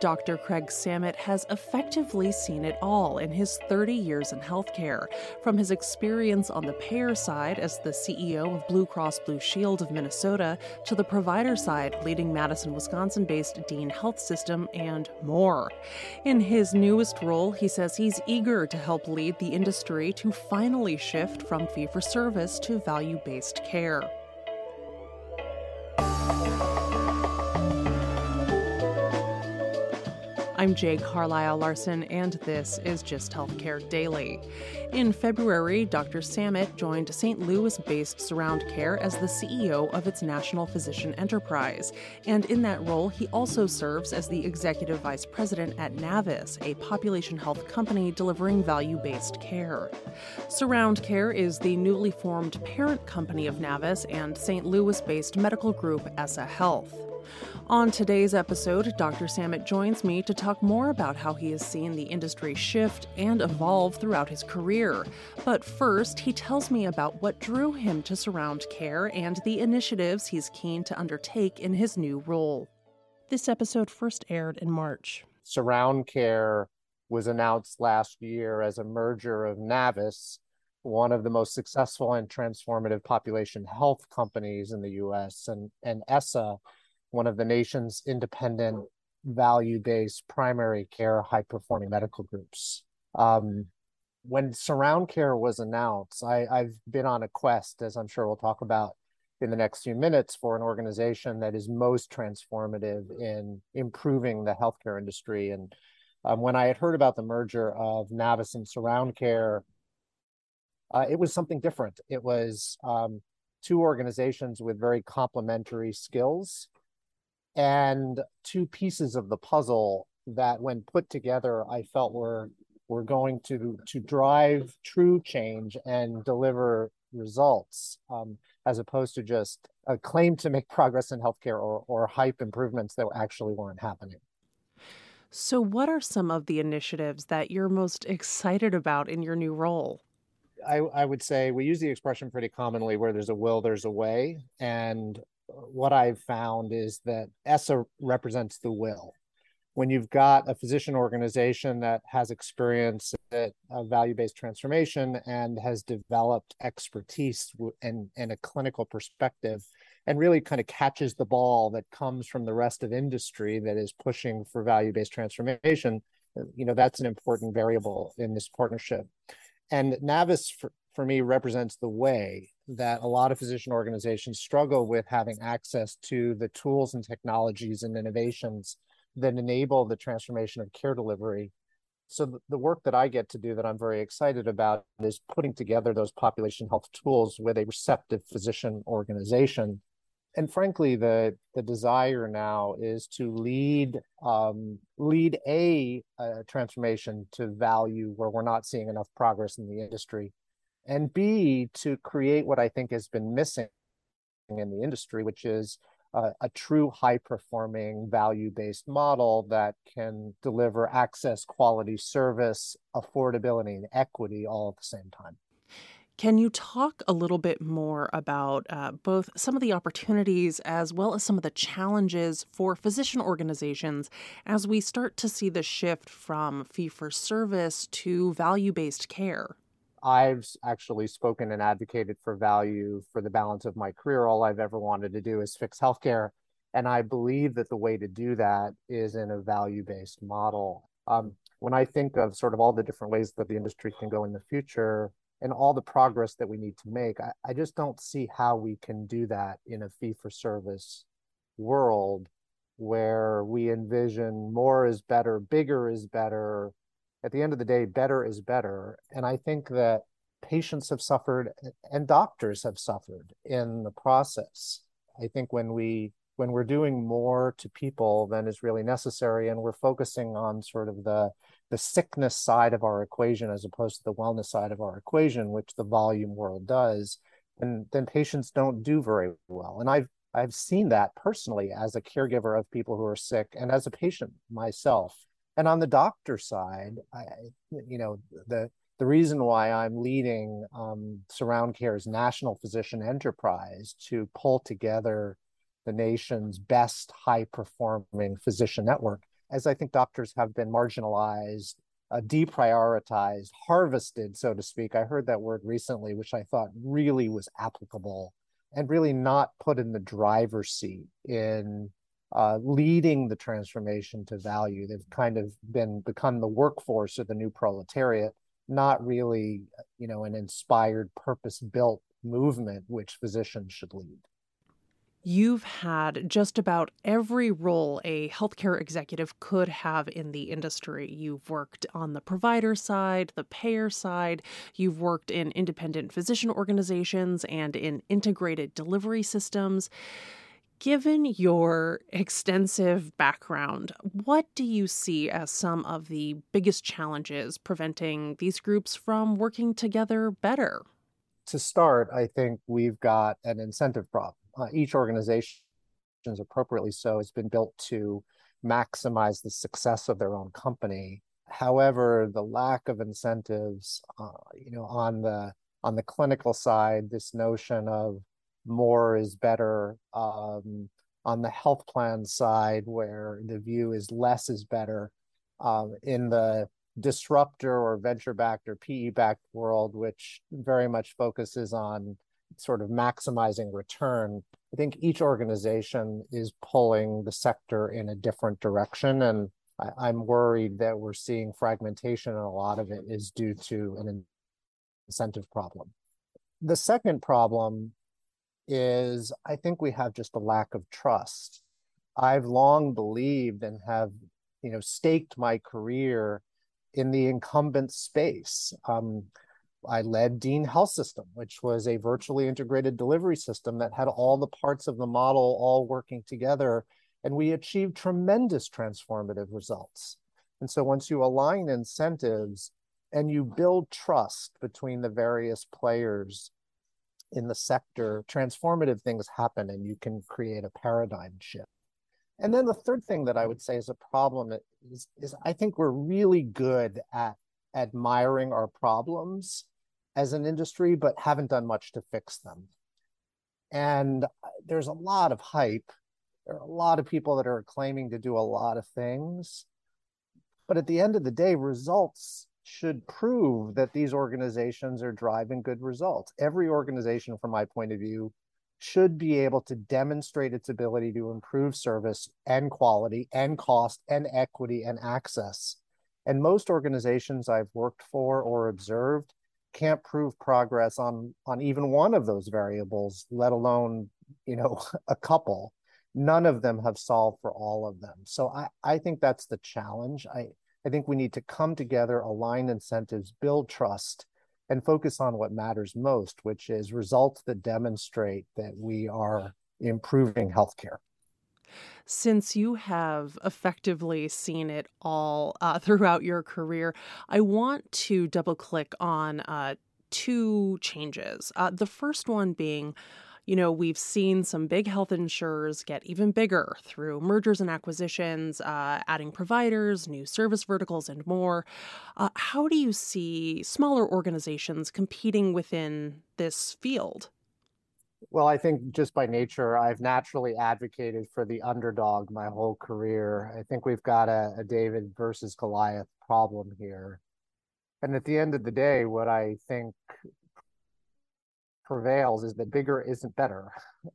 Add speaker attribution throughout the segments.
Speaker 1: Dr. Craig Samitt has effectively seen it all in his 30 years in healthcare, from his experience on the payer side as the CEO of Blue Cross Blue Shield of Minnesota to the provider side leading Madison, Wisconsin based Dean Health System and more. In his newest role, he says he's eager to help lead the industry to finally shift from fee for service to value based care. I'm Jay Carlisle Larson, and this is Gist Healthcare Daily. In February, Dr. Samitt joined St. Louis based Surround Care as the CEO of its national physician enterprise. And in that role, he also serves as the executive vice president at Navvis, a population health company delivering value based care. Surround Care is the newly formed parent company of Navvis and St. Louis based medical group Esse Health. On today's episode, Dr. Samitt joins me to talk more about how he has seen the industry shift and evolve throughout his career. But first, he tells me about what drew him to Surround Care and the initiatives he's keen to undertake in his new role. This episode first aired in March.
Speaker 2: Surround Care was announced last year as a merger of Navvis, one of the most successful and transformative population health companies in the US, and, and Esse one of the nation's independent value based primary care high performing medical groups. Um, when Surround Care was announced, I, I've been on a quest, as I'm sure we'll talk about in the next few minutes, for an organization that is most transformative in improving the healthcare industry. And um, when I had heard about the merger of Navvis and Surround Care, uh, it was something different. It was um, two organizations with very complementary skills and two pieces of the puzzle that when put together i felt were were going to to drive true change and deliver results um, as opposed to just a claim to make progress in healthcare or, or hype improvements that actually weren't happening.
Speaker 1: So what are some of the initiatives that you're most excited about in your new role?
Speaker 2: I, I would say we use the expression pretty commonly where there's a will there's a way. And what I've found is that Esse represents the will. When you've got a physician organization that has experience at value-based transformation and has developed expertise and, and a clinical perspective, and really kind of catches the ball that comes from the rest of industry that is pushing for value-based transformation, you know that's an important variable in this partnership. And Navvis, for, for me, represents the way that a lot of physician organizations struggle with having access to the tools and technologies and innovations that enable the transformation of care delivery. So the work that I get to do that I'm very excited about is putting together those population health tools with a receptive physician organization. And frankly, the the desire now is to lead um, lead a, a transformation to value where we're not seeing enough progress in the industry and B, to create what I think has been missing in the industry, which is uh, a true high performing value based model that can deliver access, quality service, affordability, and equity all at the same time.
Speaker 1: Can you talk a little bit more about uh, both some of the opportunities as well as some of the challenges for physician organizations as we start to see the shift from fee for service to value based care?
Speaker 2: I've actually spoken and advocated for value for the balance of my career. All I've ever wanted to do is fix healthcare. And I believe that the way to do that is in a value based model. Um, when I think of sort of all the different ways that the industry can go in the future and all the progress that we need to make, I, I just don't see how we can do that in a fee for service world where we envision more is better, bigger is better, at the end of the day, better is better. And I think that patients have suffered and doctors have suffered in the process. I think when we when we're doing more to people than is really necessary and we're focusing on sort of the the sickness side of our equation as opposed to the wellness side of our equation which the volume world does and then patients don't do very well and i've i've seen that personally as a caregiver of people who are sick and as a patient myself and on the doctor side, I, you know, the the reason why I'm leading um, Surround Care's national physician enterprise to pull together the nation's best high performing physician network as I think doctors have been marginalized, uh, deprioritized, harvested, so to speak. I heard that word recently, which I thought really was applicable and really not put in the driver's seat in uh, leading the transformation to value. They've kind of been become the workforce of the new proletariat, not really, you know, an inspired, purpose-built movement which physicians should lead.
Speaker 1: You've had just about every role a healthcare executive could have in the industry. You've worked on the provider side, the payer side, you've worked in independent physician organizations and in integrated delivery systems. Given your extensive background, what do you see as some of the biggest challenges preventing these groups from working together better?
Speaker 2: To start, I think we've got an incentive problem uh, each organization, appropriately so, has been built to maximize the success of their own company. However, the lack of incentives, uh, you know, on the on the clinical side, this notion of more is better. Um, on the health plan side, where the view is less is better. Um, in the disruptor or venture backed or PE backed world, which very much focuses on sort of maximizing return, I think each organization is pulling the sector in a different direction. And I, am worried that we're seeing fragmentation, and a lot of it is due to an incentive problem. The second problem is I think we have just a lack of trust. I've long believed and have, you know, staked my career in the incumbent space. Um, I led Dean Health System, which was a virtually integrated delivery system that had all the parts of the model all working together. And we achieved tremendous transformative results. And so once you align incentives and you build trust between the various players in the sector, transformative things happen and you can create a paradigm shift. And then the third thing that I would say is a problem is, is I think we're really good at admiring our problems as an industry, but haven't done much to fix them. And uh, there's a lot of hype. There are a lot of people that are claiming to do a lot of things. But at the end of the day, results should prove that these organizations are driving good results. Every organization, from my point of view, should be able to demonstrate its ability to improve service and quality and cost and equity and access. And most organizations I've worked for or observed can't prove progress on on even one of those variables let alone you know a couple none of them have solved for all of them so i i think that's the challenge i i think we need to come together align incentives build trust and focus on what matters most which is results that demonstrate that we are improving healthcare
Speaker 1: since you have effectively seen it all uh, throughout your career, I want to double click on uh, two changes. Uh, the first one being, you know, we've seen some big health insurers get even bigger through mergers and acquisitions, uh, adding providers, new service verticals, and more. Uh, how do you see smaller organizations competing within this field?
Speaker 2: Well, I think just by nature, I've naturally advocated for the underdog my whole career. I think we've got a, a, David versus Goliath problem here. And at the end of the day, what I think prevails is that bigger isn't better.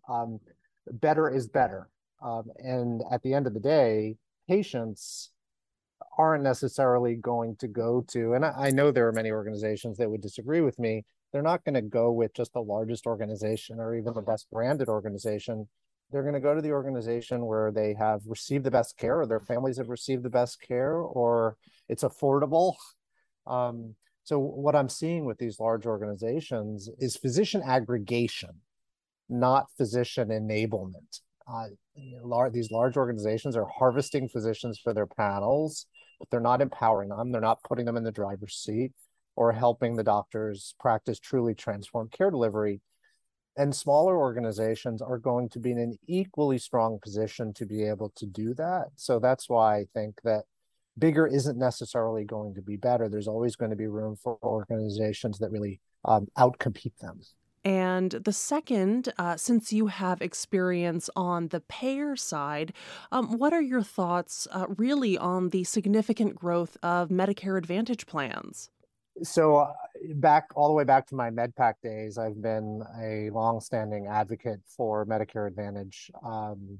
Speaker 2: Um, better is better. Um, and at the end of the day, patients aren't necessarily going to go to, and I, I know there are many organizations that would disagree with me, they're not going to go with just the largest organization or even the best branded organization. They're going to go to the organization where they have received the best care, or their families have received the best care, or it's affordable. Um, so, what I'm seeing with these large organizations is physician aggregation, not physician enablement. Uh, large, these large organizations are harvesting physicians for their panels, but they're not empowering them. They're not putting them in the driver's seat or helping the doctors practice truly transformed care delivery. And smaller organizations are going to be in an equally strong position to be able to do that. So that's why I think that bigger isn't necessarily going to be better. There's always going to be room for organizations that really um, outcompete them.
Speaker 1: And the second, uh, since you have experience on the payer side, um, what are your thoughts uh, really on the significant growth of Medicare Advantage plans?
Speaker 2: So, uh, back all the way back to my MedPAC days, I've been a longstanding advocate for Medicare Advantage. Um,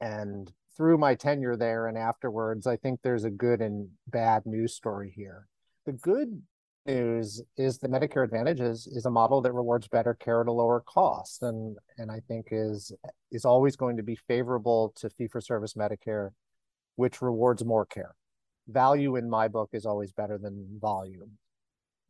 Speaker 2: and through my tenure there and afterwards, I think there's a good and bad news story here. The good news is the Medicare Advantage is, is a model that rewards better care at a lower cost, and and I think is is always going to be favorable to fee for service Medicare, which rewards more care. Value in my book is always better than volume.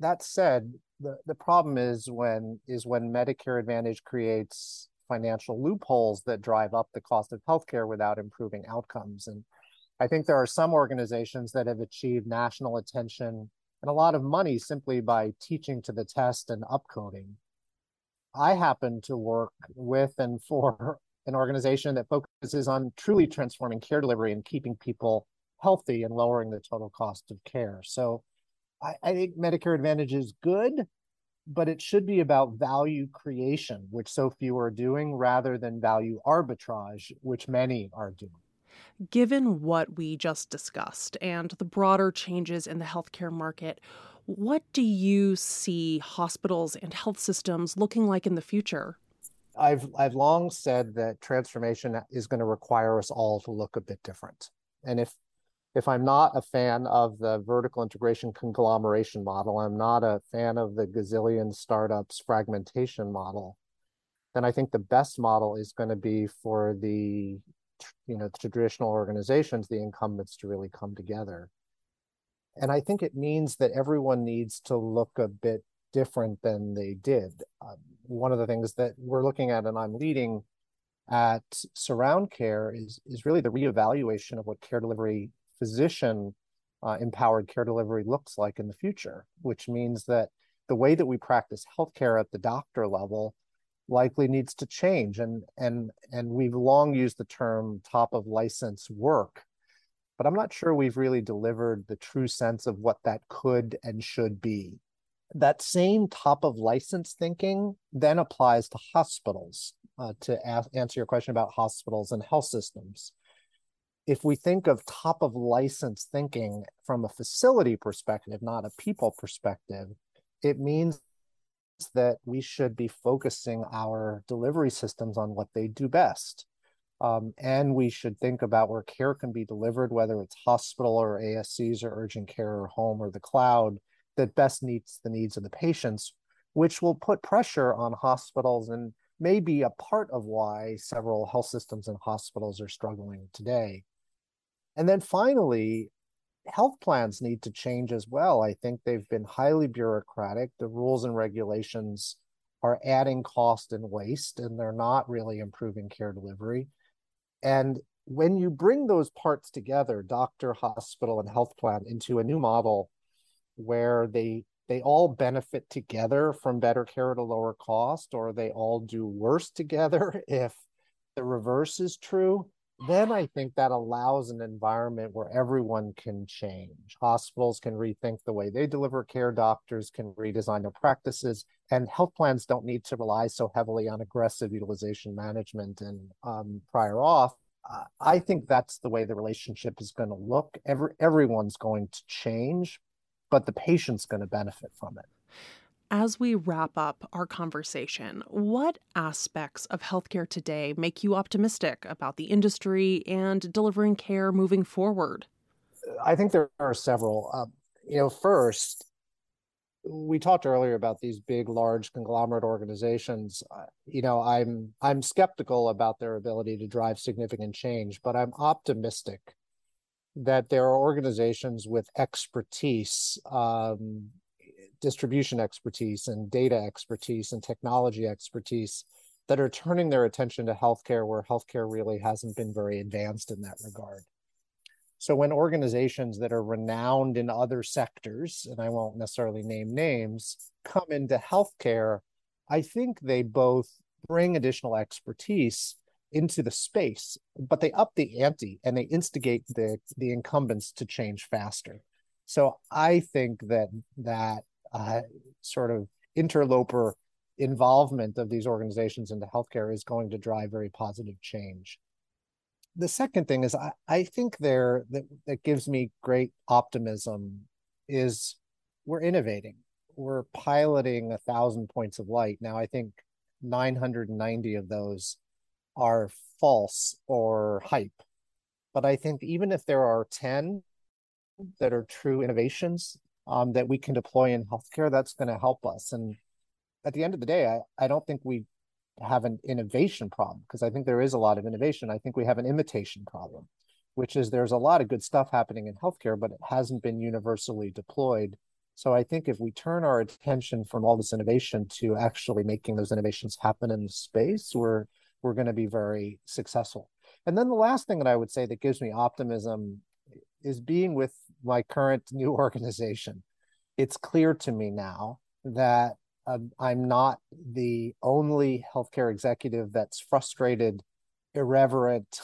Speaker 2: That said, the, the problem is when is when Medicare Advantage creates financial loopholes that drive up the cost of healthcare without improving outcomes. And I think there are some organizations that have achieved national attention and a lot of money simply by teaching to the test and upcoding. I happen to work with and for an organization that focuses on truly transforming care delivery and keeping people healthy and lowering the total cost of care. So I, I think Medicare Advantage is good, but it should be about value creation, which so few are doing, rather than value arbitrage, which many are doing.
Speaker 1: Given what we just discussed and the broader changes in the healthcare market, what do you see hospitals and health systems looking like in the future?
Speaker 2: I've I've long said that transformation is going to require us all to look a bit different. And if if I'm not a fan of the vertical integration conglomeration model, I'm not a fan of the gazillion startups fragmentation model, then I think the best model is going to be for the you know traditional organizations the incumbents to really come together. And i think it means that everyone needs to look a bit different than they did. Um, one of the things that we're looking at and i'm leading at surround care is is really the reevaluation of what care delivery physician uh, empowered care delivery looks like in the future which means that the way that we practice healthcare at the doctor level likely needs to change. And and and we've long used the term top of license work but i'm not sure we've really delivered the true sense of what that could and should be. That same top of license thinking then applies to hospitals uh, to answer your question about hospitals and health systems if we think of top of license thinking from a facility perspective not a people perspective it means that we should be focusing our delivery systems on what they do best. Um, and we should think about where care can be delivered, whether it's hospital or ASCs or urgent care or home or the cloud, that best meets the needs of the patients, which will put pressure on hospitals and may be a part of why several health systems and hospitals are struggling today. And then finally, health plans need to change as well. I think they've been highly bureaucratic. The rules and regulations are adding cost and waste, and they're not really improving care delivery. And when you bring those parts together, doctor, hospital, and health plan into a new model where they they all benefit together from better care at a lower cost, or they all do worse together if the reverse is true, then I think that allows an environment where everyone can change. Hospitals can rethink the way they deliver care, doctors can redesign their practices, and health plans don't need to rely so heavily on aggressive utilization management and um, prior auth. Uh, I think that's the way the relationship is going to look. Every, everyone's going to change, but the patient's going to benefit from it.
Speaker 1: As we wrap up our conversation, what aspects of healthcare today make you optimistic about the industry and delivering care moving forward?
Speaker 2: I think there are several. Uh, you know, first, we talked earlier about these big, large conglomerate organizations. Uh, you know, I'm I'm skeptical about their ability to drive significant change, but I'm optimistic that there are organizations with expertise um, distribution expertise and data expertise and technology expertise that are turning their attention to healthcare where healthcare really hasn't been very advanced in that regard. So when organizations that are renowned in other sectors, and I won't necessarily name names, come into healthcare, I think they both bring additional expertise into the space, but they up the ante and they instigate the the incumbents to change faster. So I think that that uh, sort of interloper involvement of these organizations into healthcare is going to drive very positive change. The second thing is I, I think there that, that gives me great optimism is we're innovating. We're piloting a thousand points of light. Now I think 990 of those are false or hype. But I think even if there are 10 that are true innovations um, that we can deploy in healthcare, that's going to help us. And at the end of the day, I, I don't think we have an innovation problem because I think there is a lot of innovation. I think we have an imitation problem, which is there's a lot of good stuff happening in healthcare, but it hasn't been universally deployed. So I think if we turn our attention from all this innovation to actually making those innovations happen in the space, we're we're going to be very successful. And then the last thing that I would say that gives me optimism is being with my current new organization. It's clear to me now that uh, I'm not the only healthcare executive that's frustrated, irreverent,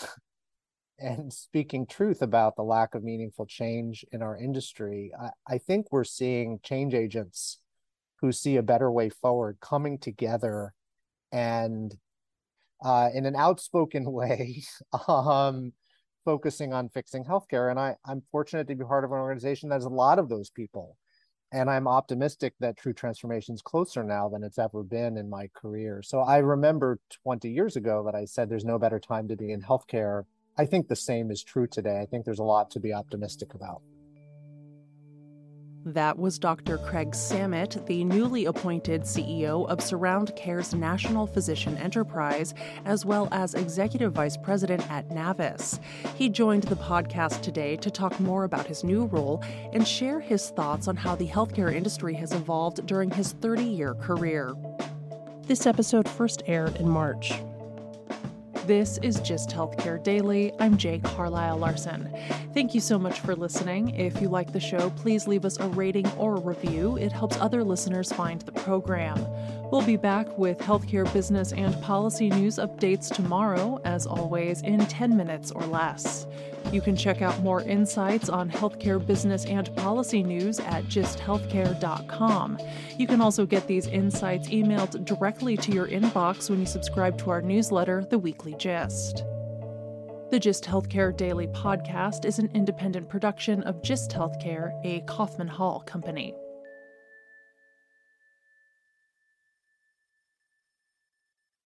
Speaker 2: and speaking truth about the lack of meaningful change in our industry. I, I think we're seeing change agents who see a better way forward coming together and uh, in an outspoken way, um, focusing on fixing healthcare. And I, I'm fortunate to be part of an organization that has a lot of those people. And I'm optimistic that true transformation is closer now than it's ever been in my career. So I remember 20 years ago that I said there's no better time to be in healthcare. I think the same is true today. I think there's a lot to be optimistic about.
Speaker 1: That was Dr. Craig Samitt, the newly appointed CEO of Surround Care's National Physician Enterprise, as well as Executive Vice President at Navvis. He joined the podcast today to talk more about his new role and share his thoughts on how the healthcare industry has evolved during his 30 year career. This episode first aired in March. This is Gist Healthcare Daily. I'm Jay Carlisle Larson. Thank you so much for listening. If you like the show, please leave us a rating or a review. It helps other listeners find the program. We'll be back with healthcare business and policy news updates tomorrow, as always, in 10 minutes or less. You can check out more insights on healthcare business and policy news at gisthealthcare.com. You can also get these insights emailed directly to your inbox when you subscribe to our newsletter, The Weekly Gist. The Gist Healthcare Daily podcast is an independent production of Gist Healthcare, a Kaufman Hall company.